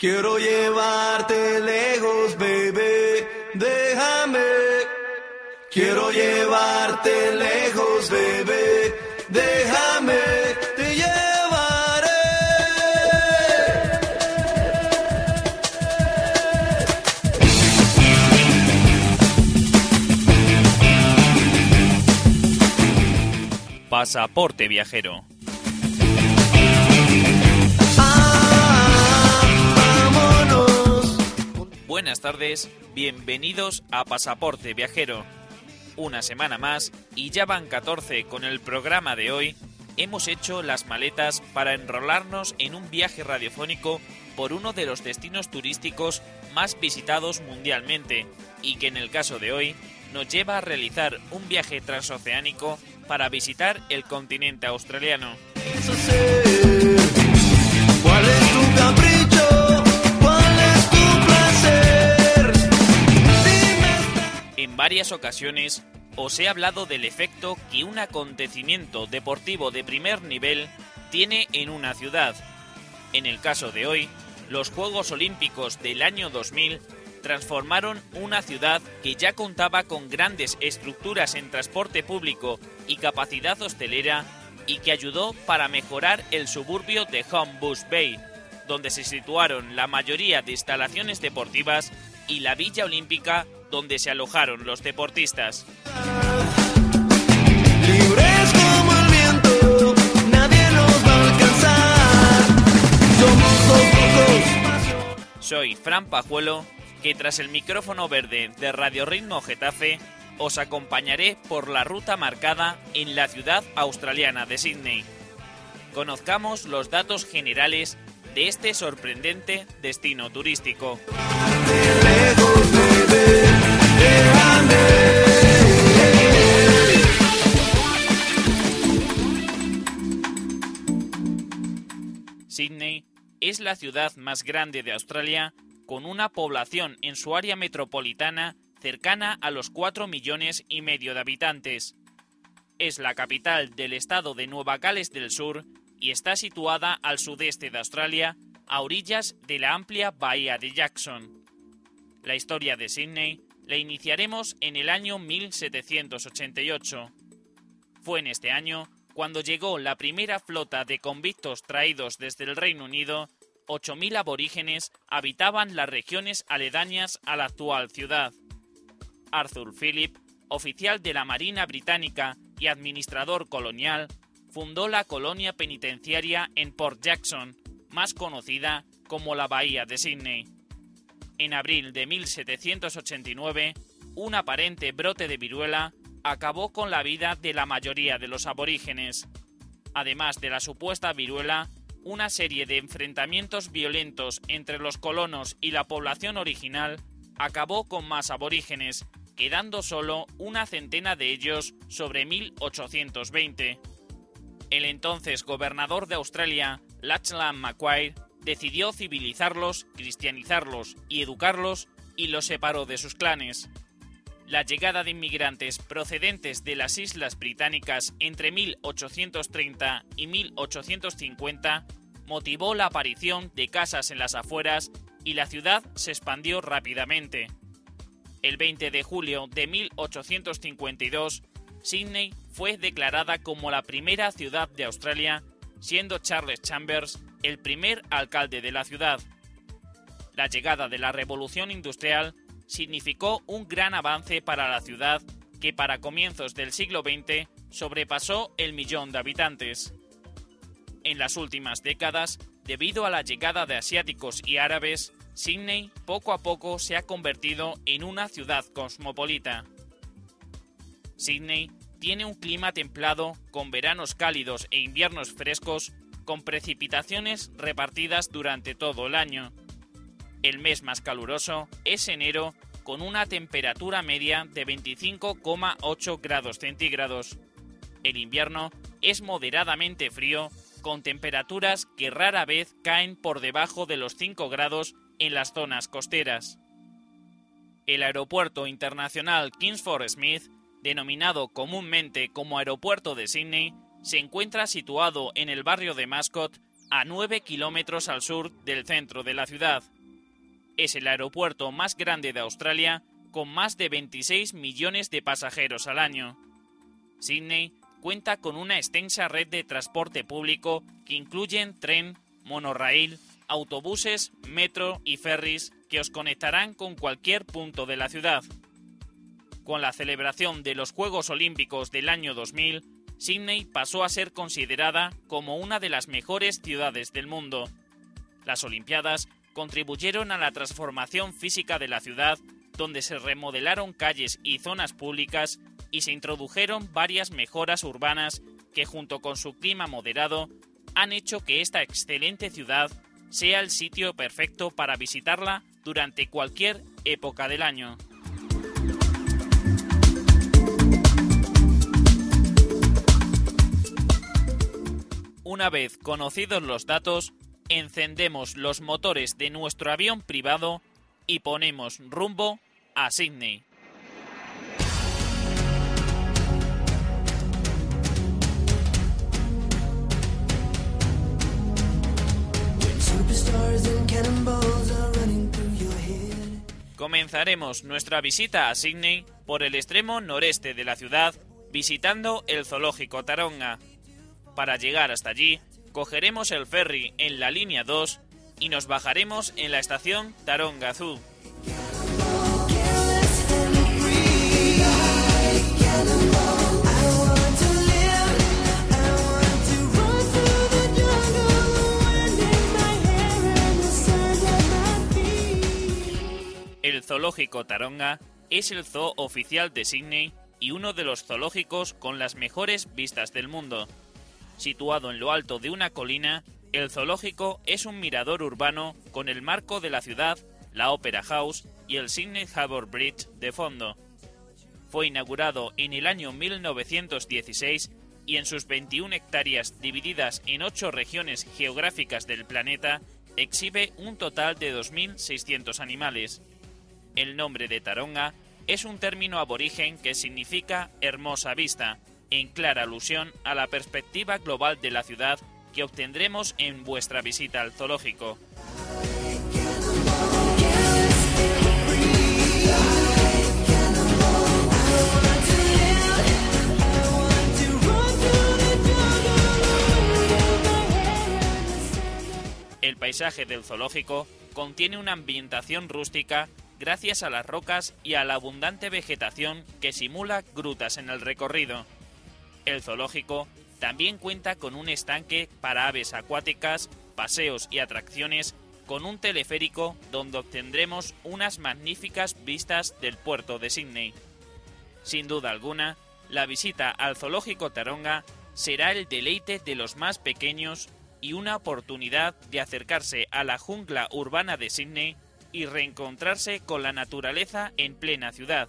Quiero llevarte lejos, baby. Déjame. Quiero llevarte lejos, baby. Déjame. Te llevaré. Pasaporte viajero. Buenas tardes, bienvenidos a Pasaporte Viajero. Una semana más y ya van 14 con el programa de hoy. Hemos hecho las maletas para enrolarnos en un viaje radiofónico por uno de los destinos turísticos más visitados mundialmente y que en el caso de hoy nos lleva a realizar un viaje transoceánico para visitar el continente australiano. Varias ocasiones os he hablado del efecto que un acontecimiento deportivo de primer nivel tiene en una ciudad. En el caso de hoy, los Juegos Olímpicos del año 2000 transformaron una ciudad que ya contaba con grandes estructuras en transporte público y capacidad hostelera y que ayudó para mejorar el suburbio de Homebush Bay, donde se situaron la mayoría de instalaciones deportivas y la Villa Olímpica donde se alojaron los deportistas. Soy Fran Pajuelo, que tras el micrófono verde de Radio Ritmo Getafe os acompañaré por la ruta marcada en la ciudad australiana de Sydney. Conozcamos los datos generales de este sorprendente destino turístico. Sydney es la ciudad más grande de Australia con una población en su área metropolitana cercana a los 4 millones y medio de habitantes. Es la capital del estado de Nueva Gales del Sur y está situada al sudeste de Australia, a orillas de la amplia bahía de Jackson. La historia de Sydney la iniciaremos en el año 1788. Fue en este año cuando llegó la primera flota de convictos traídos desde el Reino Unido, 8.000 aborígenes habitaban las regiones aledañas a la actual ciudad. Arthur Phillip, oficial de la Marina Británica y administrador colonial, fundó la colonia penitenciaria en Port Jackson, más conocida como la Bahía de Sydney. En abril de 1789, un aparente brote de viruela acabó con la vida de la mayoría de los aborígenes. Además de la supuesta viruela, una serie de enfrentamientos violentos entre los colonos y la población original acabó con más aborígenes, quedando solo una centena de ellos sobre 1820. El entonces gobernador de Australia, Lachlan Macquarie, decidió civilizarlos, cristianizarlos y educarlos y los separó de sus clanes. La llegada de inmigrantes procedentes de las islas británicas entre 1830 y 1850 motivó la aparición de casas en las afueras y la ciudad se expandió rápidamente. El 20 de julio de 1852, Sydney fue declarada como la primera ciudad de Australia, siendo Charles Chambers el primer alcalde de la ciudad. La llegada de la revolución industrial significó un gran avance para la ciudad que para comienzos del siglo XX sobrepasó el millón de habitantes. En las últimas décadas, debido a la llegada de asiáticos y árabes, Sydney poco a poco se ha convertido en una ciudad cosmopolita. Sydney tiene un clima templado con veranos cálidos e inviernos frescos con precipitaciones repartidas durante todo el año. El mes más caluroso es enero, con una temperatura media de 25,8 grados centígrados. El invierno es moderadamente frío, con temperaturas que rara vez caen por debajo de los 5 grados en las zonas costeras. El Aeropuerto Internacional Kingsford Smith, denominado comúnmente como Aeropuerto de Sydney, se encuentra situado en el barrio de Mascot, a 9 kilómetros al sur del centro de la ciudad. Es el aeropuerto más grande de Australia, con más de 26 millones de pasajeros al año. Sydney cuenta con una extensa red de transporte público que incluyen tren, monorail, autobuses, metro y ferries que os conectarán con cualquier punto de la ciudad. Con la celebración de los Juegos Olímpicos del año 2000, Sydney pasó a ser considerada como una de las mejores ciudades del mundo. Las Olimpiadas contribuyeron a la transformación física de la ciudad, donde se remodelaron calles y zonas públicas y se introdujeron varias mejoras urbanas que junto con su clima moderado han hecho que esta excelente ciudad sea el sitio perfecto para visitarla durante cualquier época del año. Una vez conocidos los datos, encendemos los motores de nuestro avión privado y ponemos rumbo a Sydney. Comenzaremos nuestra visita a Sydney por el extremo noreste de la ciudad, visitando el zoológico Taronga. Para llegar hasta allí, cogeremos el ferry en la línea 2 y nos bajaremos en la estación Taronga Zoo. El zoológico Taronga es el zoo oficial de Sydney y uno de los zoológicos con las mejores vistas del mundo. Situado en lo alto de una colina, el zoológico es un mirador urbano con el marco de la ciudad, la Opera House y el Sydney Harbour Bridge de fondo. Fue inaugurado en el año 1916 y en sus 21 hectáreas divididas en 8 regiones geográficas del planeta exhibe un total de 2.600 animales. El nombre de Taronga es un término aborigen que significa hermosa vista, en clara alusión a la perspectiva global de la ciudad que obtendremos en vuestra visita al zoológico. El paisaje del zoológico contiene una ambientación rústica gracias a las rocas y a la abundante vegetación que simula grutas en el recorrido. El zoológico también cuenta con un estanque para aves acuáticas, paseos y atracciones, con un teleférico donde obtendremos unas magníficas vistas del puerto de Sydney. Sin duda alguna, la visita al zoológico Taronga será el deleite de los más pequeños y una oportunidad de acercarse a la jungla urbana de Sydney y reencontrarse con la naturaleza en plena ciudad.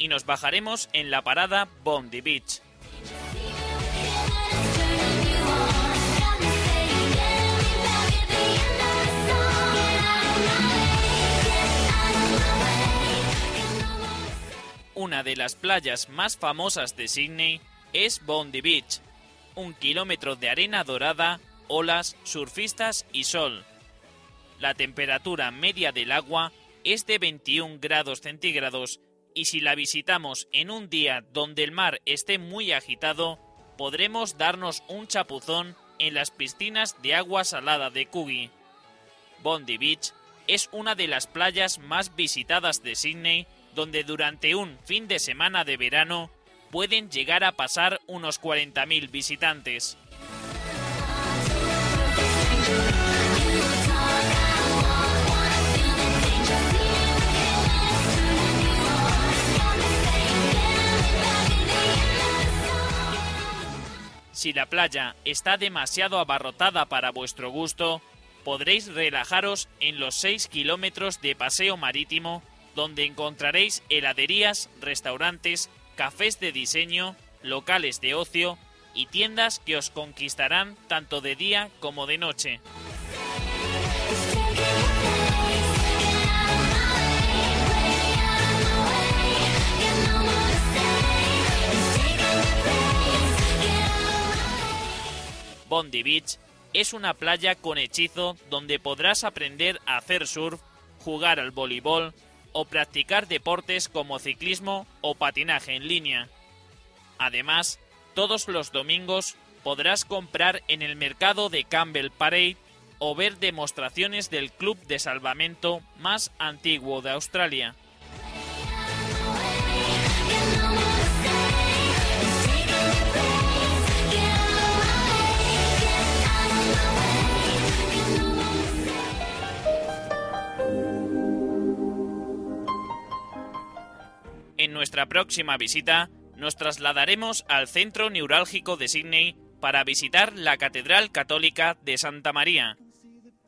y nos bajaremos en la parada Bondi Beach. Una de las playas más famosas de Sydney es Bondi Beach, un kilómetro de arena dorada, olas, surfistas y sol la temperatura media del agua es de 21 grados centígrados y si la visitamos en un día donde el mar esté muy agitado, podremos darnos un chapuzón en las piscinas de agua salada de Coogee. Bondi Beach es una de las playas más visitadas de Sydney, donde durante un fin de semana de verano pueden llegar a pasar unos 40.000 visitantes. Si la playa está demasiado abarrotada para vuestro gusto, podréis relajaros en los 6 kilómetros de paseo marítimo, donde encontraréis heladerías, restaurantes, cafés de diseño, locales de ocio y tiendas que os conquistarán tanto de día como de noche. Bondi Beach es una playa con hechizo donde podrás aprender a hacer surf, jugar al voleibol o practicar deportes como ciclismo o patinaje en línea. Además, todos los domingos podrás comprar en el mercado de Campbell Parade o ver demostraciones del club de salvamento más antiguo de Australia. En nuestra próxima visita nos trasladaremos al centro neurálgico de Sydney para visitar la Catedral Católica de Santa María.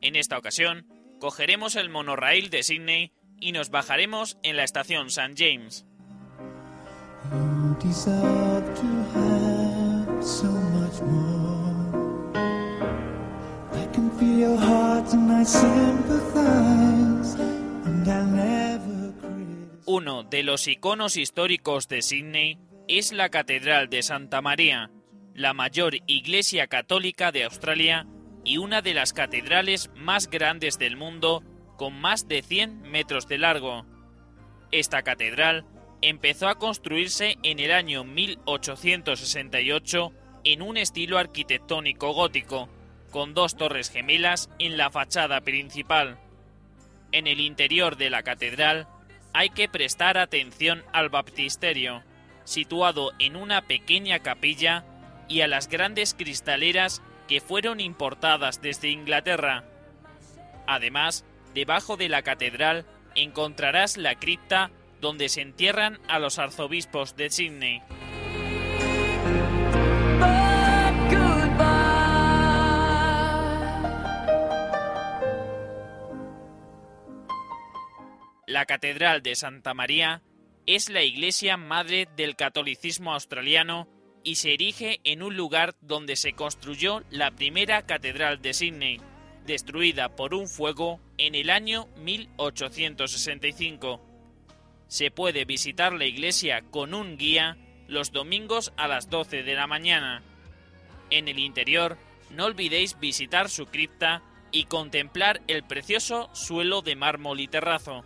En esta ocasión, cogeremos el monorail de Sydney y nos bajaremos en la estación St. James. Uno de los iconos históricos de Sydney es la Catedral de Santa María, la mayor iglesia católica de Australia y una de las catedrales más grandes del mundo, con más de 100 metros de largo. Esta catedral empezó a construirse en el año 1868 en un estilo arquitectónico gótico, con dos torres gemelas en la fachada principal. En el interior de la catedral hay que prestar atención al baptisterio, situado en una pequeña capilla, y a las grandes cristaleras que fueron importadas desde Inglaterra. Además, debajo de la catedral encontrarás la cripta donde se entierran a los arzobispos de Sydney. La Catedral de Santa María es la iglesia madre del catolicismo australiano y se erige en un lugar donde se construyó la primera catedral de Sydney, destruida por un fuego en el año 1865. Se puede visitar la iglesia con un guía los domingos a las 12 de la mañana. En el interior, no olvidéis visitar su cripta y contemplar el precioso suelo de mármol y terrazo.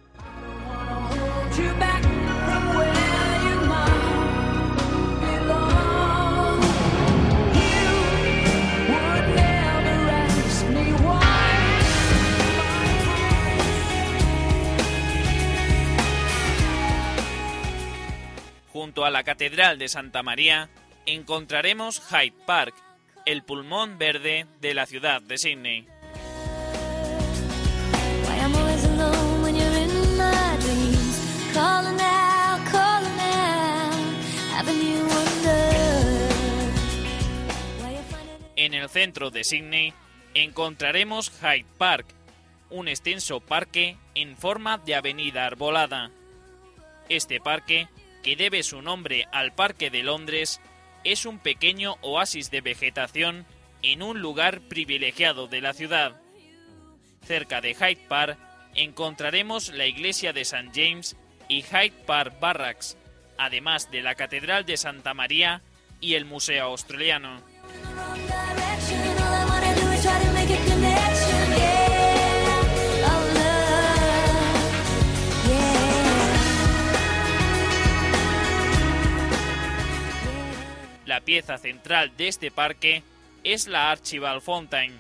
Junto a la Catedral de Santa María encontraremos Hyde Park, el pulmón verde de la ciudad de Sydney. En el centro de Sydney encontraremos Hyde Park, un extenso parque en forma de avenida arbolada. Este parque, que debe su nombre al Parque de Londres, es un pequeño oasis de vegetación en un lugar privilegiado de la ciudad. Cerca de Hyde Park encontraremos la iglesia de St. James y Hyde Park Barracks, además de la Catedral de Santa María y el Museo Australiano. La pieza central de este parque es la Archibald Fountain,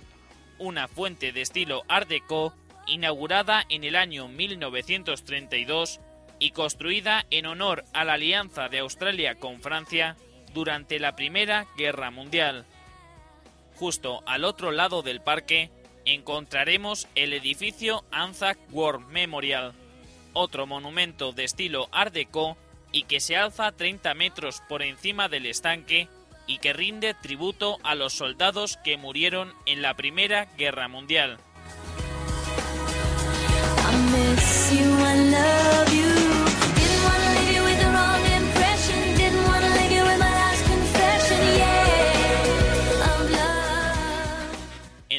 una fuente de estilo Art Deco inaugurada en el año 1932 y construida en honor a la alianza de Australia con Francia durante la Primera Guerra Mundial. Justo al otro lado del parque encontraremos el edificio Anzac War Memorial, otro monumento de estilo Art Deco y que se alza 30 metros por encima del estanque y que rinde tributo a los soldados que murieron en la Primera Guerra Mundial.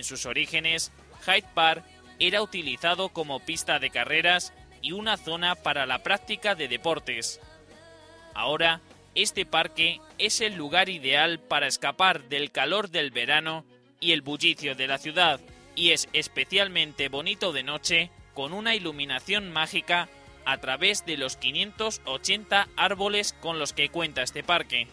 Sus orígenes, Hyde Park era utilizado como pista de carreras y una zona para la práctica de deportes. Ahora, este parque es el lugar ideal para escapar del calor del verano y el bullicio de la ciudad, y es especialmente bonito de noche con una iluminación mágica a través de los 580 árboles con los que cuenta este parque.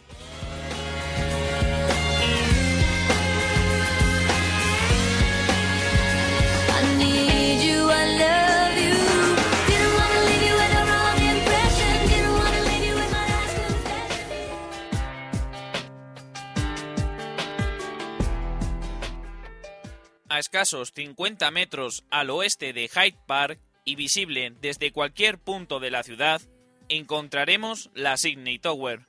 A escasos 50 metros al oeste de Hyde Park y visible desde cualquier punto de la ciudad, encontraremos la Sydney Tower.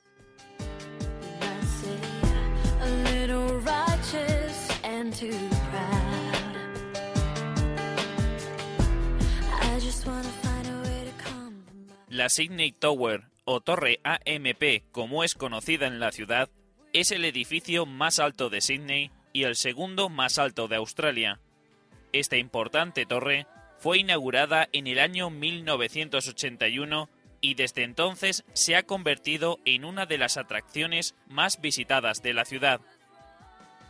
La Sydney Tower, o Torre AMP como es conocida en la ciudad, es el edificio más alto de Sydney y el segundo más alto de Australia. Esta importante torre fue inaugurada en el año 1981 y desde entonces se ha convertido en una de las atracciones más visitadas de la ciudad.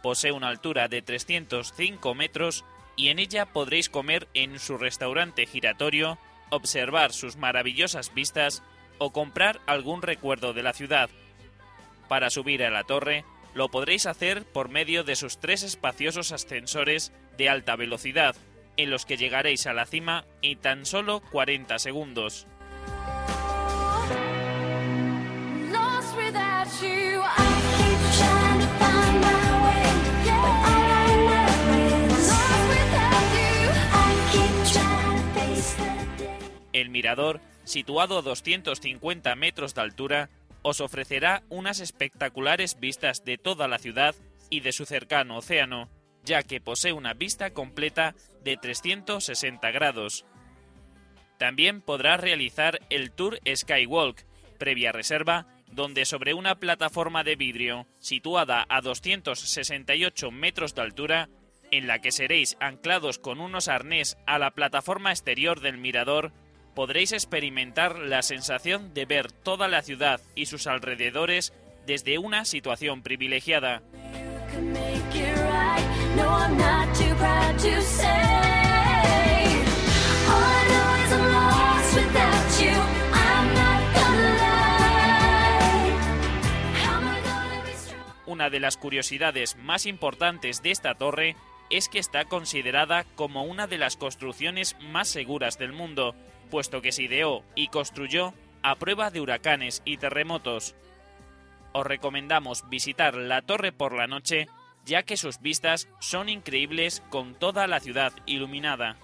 Posee una altura de 305 metros y en ella podréis comer en su restaurante giratorio, observar sus maravillosas vistas o comprar algún recuerdo de la ciudad. Para subir a la torre, lo podréis hacer por medio de sus tres espaciosos ascensores de alta velocidad, en los que llegaréis a la cima en tan solo 40 segundos. El mirador, situado a 250 metros de altura, os ofrecerá unas espectaculares vistas de toda la ciudad y de su cercano océano, ya que posee una vista completa de 360 grados. También podrás realizar el Tour Skywalk, previa reserva, donde sobre una plataforma de vidrio situada a 268 metros de altura, en la que seréis anclados con unos arnés a la plataforma exterior del mirador, podréis experimentar la sensación de ver toda la ciudad y sus alrededores desde una situación privilegiada. Una de las curiosidades más importantes de esta torre es que está considerada como una de las construcciones más seguras del mundo, puesto que se ideó y construyó a prueba de huracanes y terremotos. Os recomendamos visitar la torre por la noche, ya que sus vistas son increíbles con toda la ciudad iluminada.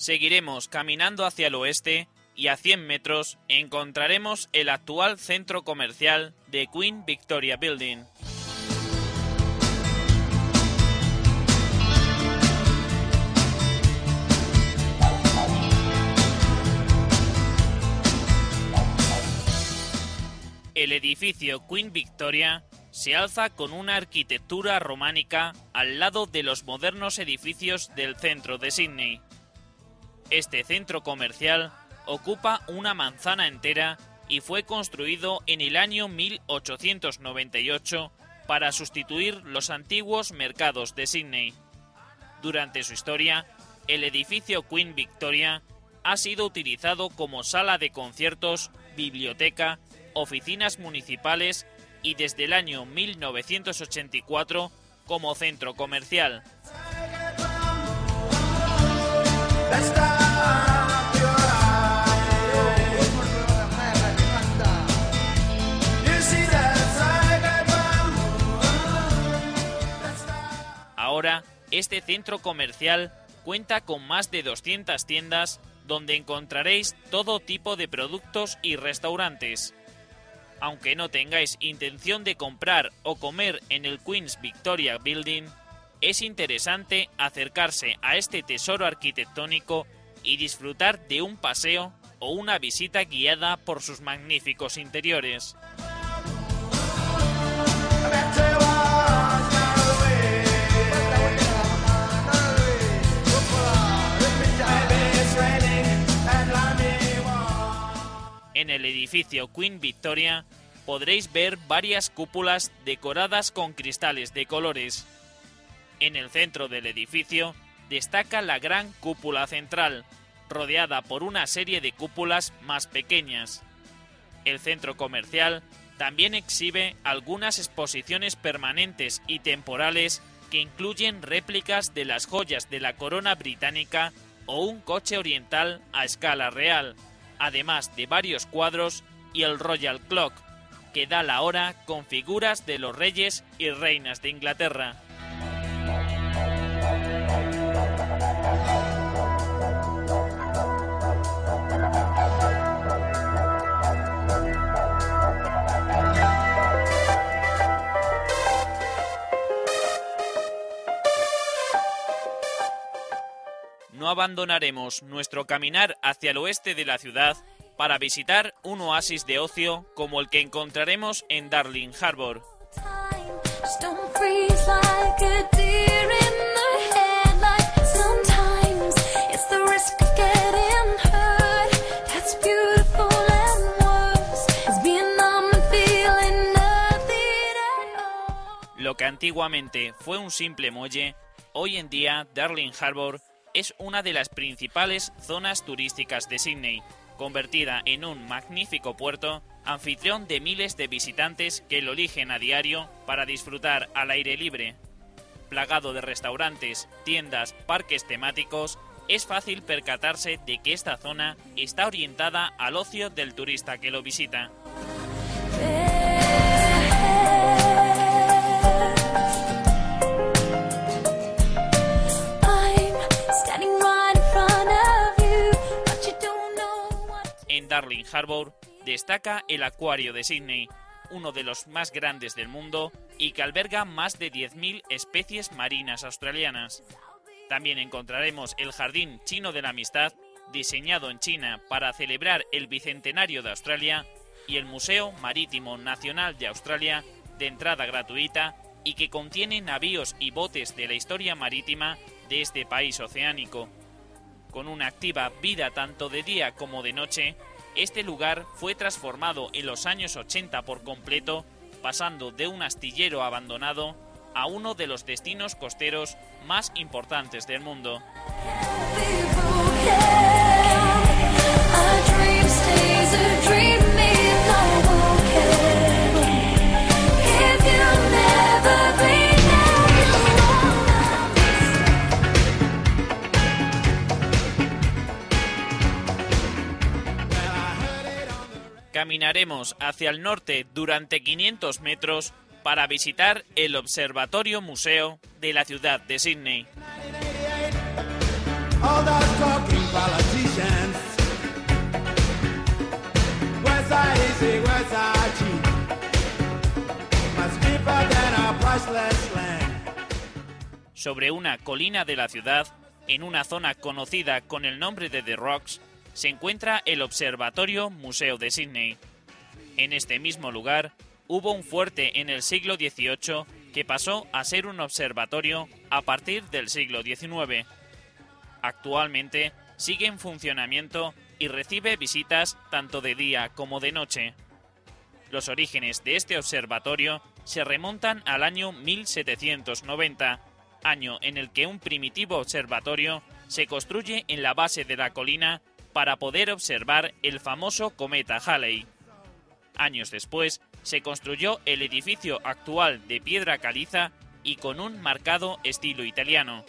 Seguiremos caminando hacia el oeste y a 100 metros encontraremos el actual centro comercial de Queen Victoria Building. El edificio Queen Victoria se alza con una arquitectura románica al lado de los modernos edificios del centro de Sydney. Este centro comercial ocupa una manzana entera y fue construido en el año 1898 para sustituir los antiguos mercados de Sydney. Durante su historia, el edificio Queen Victoria ha sido utilizado como sala de conciertos, biblioteca, oficinas municipales y desde el año 1984 como centro comercial. Este centro comercial cuenta con más de 200 tiendas donde encontraréis todo tipo de productos y restaurantes. Aunque no tengáis intención de comprar o comer en el Queen's Victoria Building, es interesante acercarse a este tesoro arquitectónico y disfrutar de un paseo o una visita guiada por sus magníficos interiores. Edificio Queen Victoria podréis ver varias cúpulas decoradas con cristales de colores. En el centro del edificio destaca la gran cúpula central, rodeada por una serie de cúpulas más pequeñas. El centro comercial también exhibe algunas exposiciones permanentes y temporales que incluyen réplicas de las joyas de la corona británica o un coche oriental a escala real, además de varios cuadros y el Royal Clock, que da la hora con figuras de los reyes y reinas de Inglaterra. No abandonaremos nuestro caminar hacia el oeste de la ciudad para visitar un oasis de ocio como el que encontraremos en Darling Harbour. Lo que antiguamente fue un simple muelle, hoy en día Darling Harbour es una de las principales zonas turísticas de Sydney, convertida en un magnífico puerto, anfitrión de miles de visitantes que lo eligen a diario para disfrutar al aire libre. Plagado de restaurantes, tiendas, parques temáticos, es fácil percatarse de que esta zona está orientada al ocio del turista que lo visita. Darling Harbour destaca el Acuario de Sydney, uno de los más grandes del mundo y que alberga más de 10.000 especies marinas australianas. También encontraremos el Jardín Chino de la Amistad, diseñado en China para celebrar el Bicentenario de Australia, y el Museo Marítimo Nacional de Australia, de entrada gratuita y que contiene navíos y botes de la historia marítima de este país oceánico. Con una activa vida tanto de día como de noche, este lugar fue transformado en los años 80 por completo, pasando de un astillero abandonado a uno de los destinos costeros más importantes del mundo. Caminaremos hacia el norte durante 500 metros para visitar el Observatorio Museo de la ciudad de Sydney. Sobre una colina de la ciudad, en una zona conocida con el nombre de The Rocks, se encuentra el Observatorio Museo de Sydney. En este mismo lugar hubo un fuerte en el siglo XVIII que pasó a ser un observatorio a partir del siglo XIX. Actualmente sigue en funcionamiento y recibe visitas tanto de día como de noche. Los orígenes de este observatorio se remontan al año 1790, año en el que un primitivo observatorio se construye en la base de la colina para poder observar el famoso cometa Halley. Años después, se construyó el edificio actual de piedra caliza y con un marcado estilo italiano.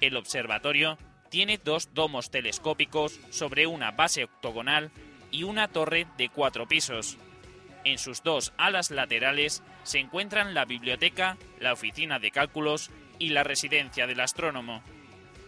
El observatorio tiene dos domos telescópicos sobre una base octogonal y una torre de cuatro pisos. En sus dos alas laterales se encuentran la biblioteca, la oficina de cálculos y la residencia del astrónomo.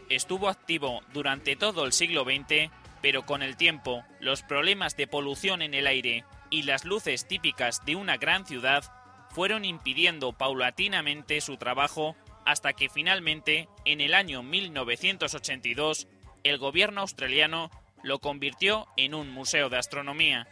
Estuvo activo durante todo el siglo XX, pero con el tiempo, los problemas de polución en el aire y las luces típicas de una gran ciudad fueron impidiendo paulatinamente su trabajo hasta que finalmente, en el año 1982, el gobierno australiano lo convirtió en un museo de astronomía.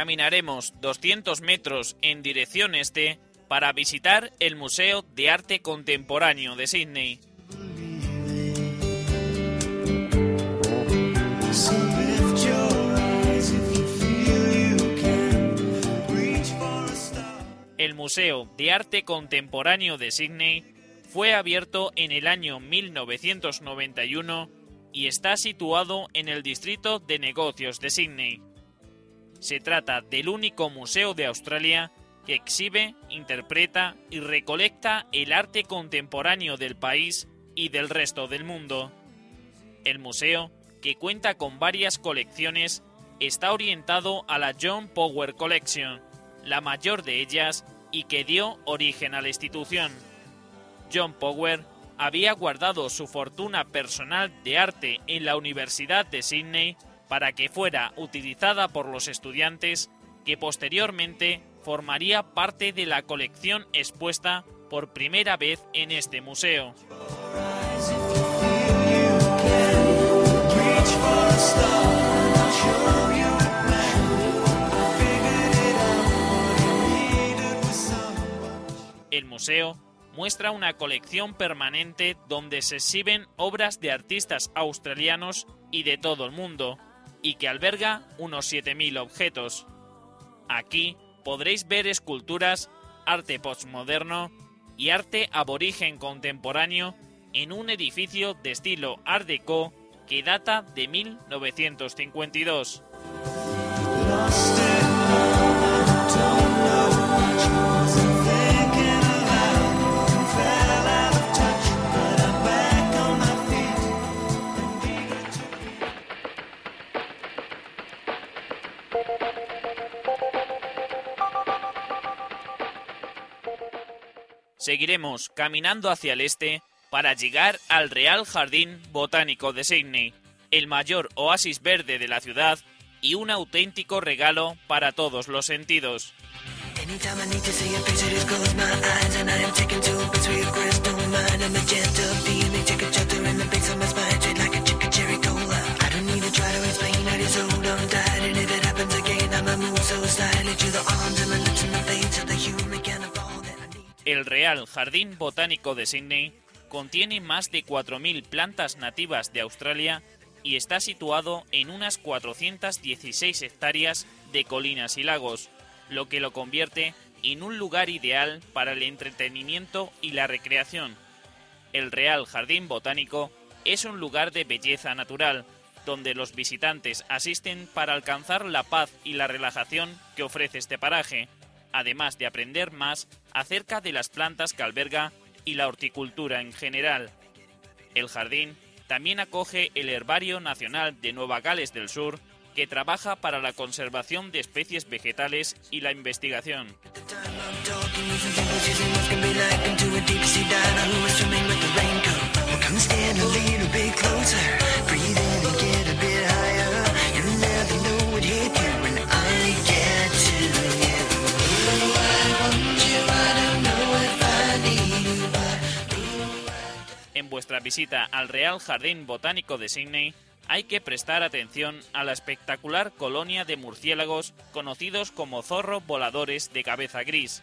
Caminaremos 200 metros en dirección este para visitar el Museo de Arte Contemporáneo de Sydney. El Museo de Arte Contemporáneo de Sydney fue abierto en el año 1991 y está situado en el Distrito de Negocios de Sydney. Se trata del único museo de Australia que exhibe, interpreta y recolecta el arte contemporáneo del país y del resto del mundo. El museo, que cuenta con varias colecciones, está orientado a la John Power Collection, la mayor de ellas y que dio origen a la institución. John Power había guardado su fortuna personal de arte en la Universidad de Sydney para que fuera utilizada por los estudiantes que posteriormente formaría parte de la colección expuesta por primera vez en este museo. El museo muestra una colección permanente donde se exhiben obras de artistas australianos y de todo el mundo, y que alberga unos 7.000 objetos. Aquí podréis ver esculturas, arte postmoderno y arte aborigen contemporáneo en un edificio de estilo Art Deco que data de 1952. Seguiremos caminando hacia el este para llegar al Real Jardín Botánico de Sydney, el mayor oasis verde de la ciudad y un auténtico regalo para todos los sentidos. El Real Jardín Botánico de Sydney contiene más de 4.000 plantas nativas de Australia y está situado en unas 416 hectáreas de colinas y lagos, lo que lo convierte en un lugar ideal para el entretenimiento y la recreación. El Real Jardín Botánico es un lugar de belleza natural, donde los visitantes asisten para alcanzar la paz y la relajación que ofrece este paraje, además de aprender más acerca de las plantas que alberga y la horticultura en general. El jardín también acoge el Herbario Nacional de Nueva Gales del Sur, que trabaja para la conservación de especies vegetales y la investigación. Vuestra visita al Real Jardín Botánico de Sydney, hay que prestar atención a la espectacular colonia de murciélagos conocidos como zorro voladores de cabeza gris.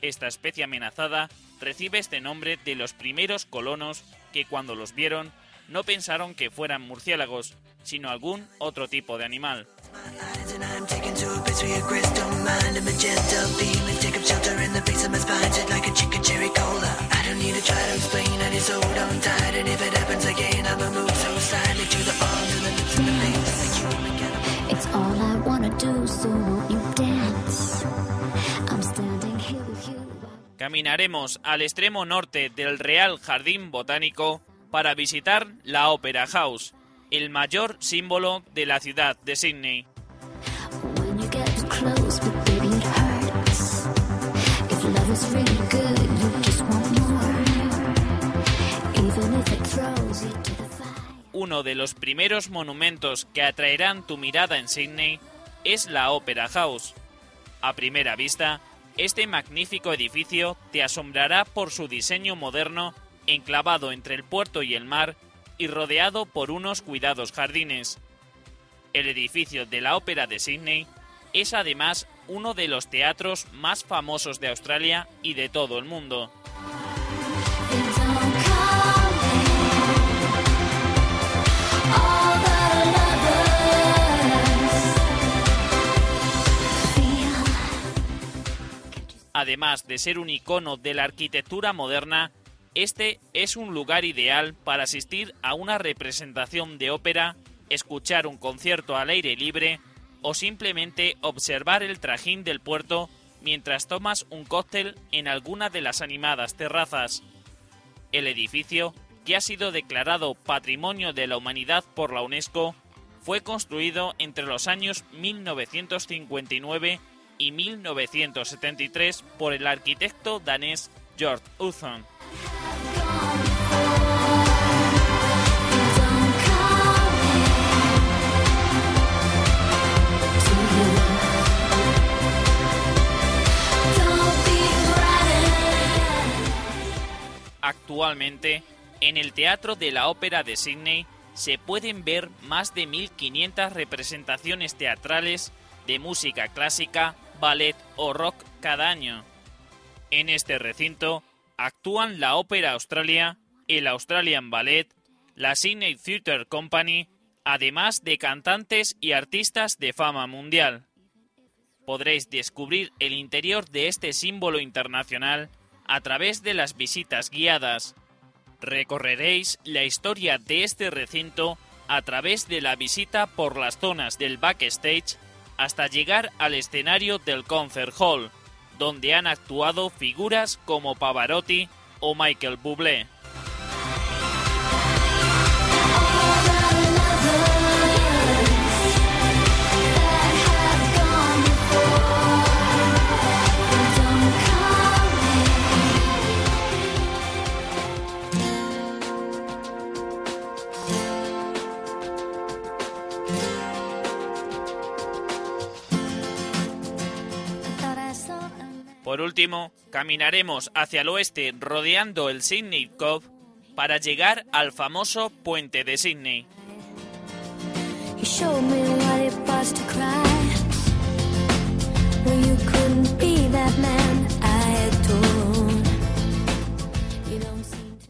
Esta especie amenazada recibe este nombre de los primeros colonos que cuando los vieron no pensaron que fueran murciélagos, sino algún otro tipo de animal. Eyes and I'm taken to a place where your crystal mind and magenta feelings take up shelter in the base of my spine, shit like a chicken cherry cola. I don't need to try to explain, I just hold on tight, and if it happens again, I'ma move so silently to the arms and the lips and the face like you unforgettable. It's all I wanna do, so won't you dance? I'm standing here with you. Caminaremos al extremo norte del Real Jardín Botánico para visitar la Opera House, el mayor símbolo de la ciudad de Sydney. Uno de los primeros monumentos que atraerán tu mirada en Sydney es la Opera House. A primera vista, este magnífico edificio te asombrará por su diseño moderno, enclavado entre el puerto y el mar y rodeado por unos cuidados jardines. El edificio de la Ópera de Sydney es además uno de los teatros más famosos de Australia y de todo el mundo. Además de ser un icono de la arquitectura moderna, este es un lugar ideal para asistir a una representación de ópera, escuchar un concierto al aire libre o simplemente observar el trajín del puerto mientras tomas un cóctel en alguna de las animadas terrazas. El edificio, que ha sido declarado Patrimonio de la Humanidad por la UNESCO, fue construido entre los años 1959 y 1973 por el arquitecto danés George Uthon. Actualmente, en el Teatro de la Ópera de Sydney se pueden ver más de 1.500 representaciones teatrales de música clásica, ballet o rock cada año. En este recinto actúan la Ópera Australia, el Australian Ballet, la Sydney Theatre Company, además de cantantes y artistas de fama mundial. Podréis descubrir el interior de este símbolo internacional a través de las visitas guiadas. Recorreréis la historia de este recinto a través de la visita por las zonas del backstage hasta llegar al escenario del Concert Hall, donde han actuado figuras como Pavarotti o Michael Bublé. Por último, caminaremos hacia el oeste rodeando el Sydney Cove para llegar al famoso puente de Sydney.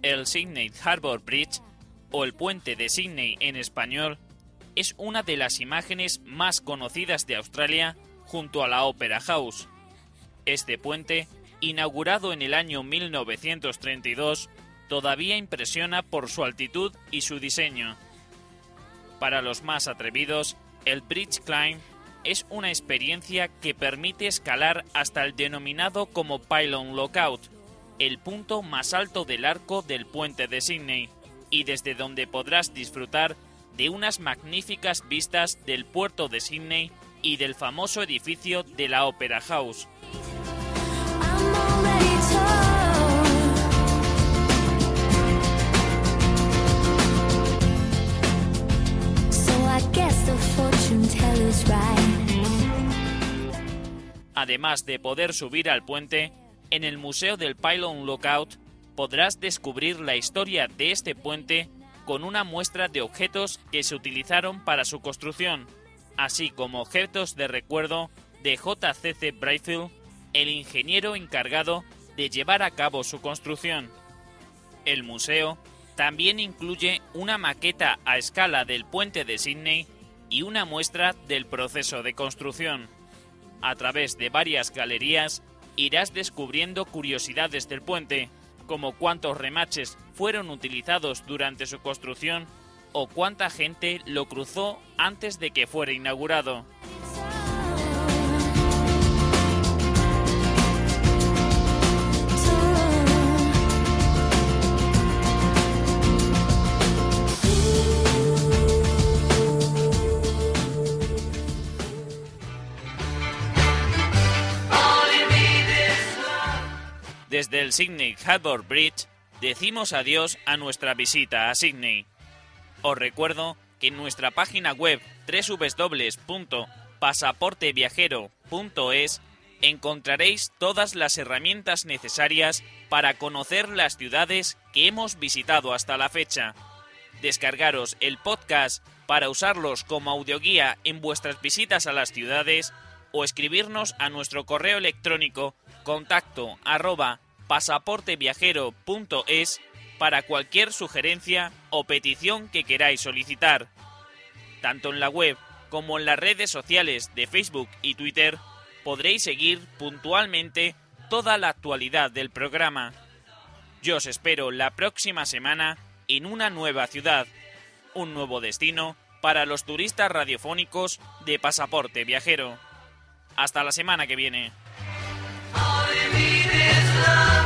El Sydney Harbour Bridge, o el puente de Sydney en español, es una de las imágenes más conocidas de Australia junto a la Opera House. Este puente, inaugurado en el año 1932, todavía impresiona por su altitud y su diseño. Para los más atrevidos, el Bridge Climb es una experiencia que permite escalar hasta el denominado como Pylon Lookout, el punto más alto del arco del puente de Sydney, y desde donde podrás disfrutar de unas magníficas vistas del puerto de Sydney y del famoso edificio de la Opera House. Además de poder subir al puente, en el Museo del Pylon Lookout podrás descubrir la historia de este puente con una muestra de objetos que se utilizaron para su construcción, así como objetos de recuerdo de J.C.C. Brightfield, el ingeniero encargado de llevar a cabo su construcción. El museo también incluye una maqueta a escala del puente de Sydney y una muestra del proceso de construcción. A través de varias galerías irás descubriendo curiosidades del puente, como cuántos remaches fueron utilizados durante su construcción o cuánta gente lo cruzó antes de que fuera inaugurado. Desde el Sydney Harbour Bridge decimos adiós a nuestra visita a Sydney. Os recuerdo que en nuestra página web www.pasaporteviajero.es encontraréis todas las herramientas necesarias para conocer las ciudades que hemos visitado hasta la fecha. Descargaros el podcast para usarlos como audioguía en vuestras visitas a las ciudades o escribirnos a nuestro correo electrónico contacto pasaporteviajero.es para cualquier sugerencia o petición que queráis solicitar. Tanto en la web como en las redes sociales de Facebook y Twitter podréis seguir puntualmente toda la actualidad del programa. Yo os espero la próxima semana en una nueva ciudad, un nuevo destino para los turistas radiofónicos de Pasaporte Viajero. Hasta la semana que viene. love.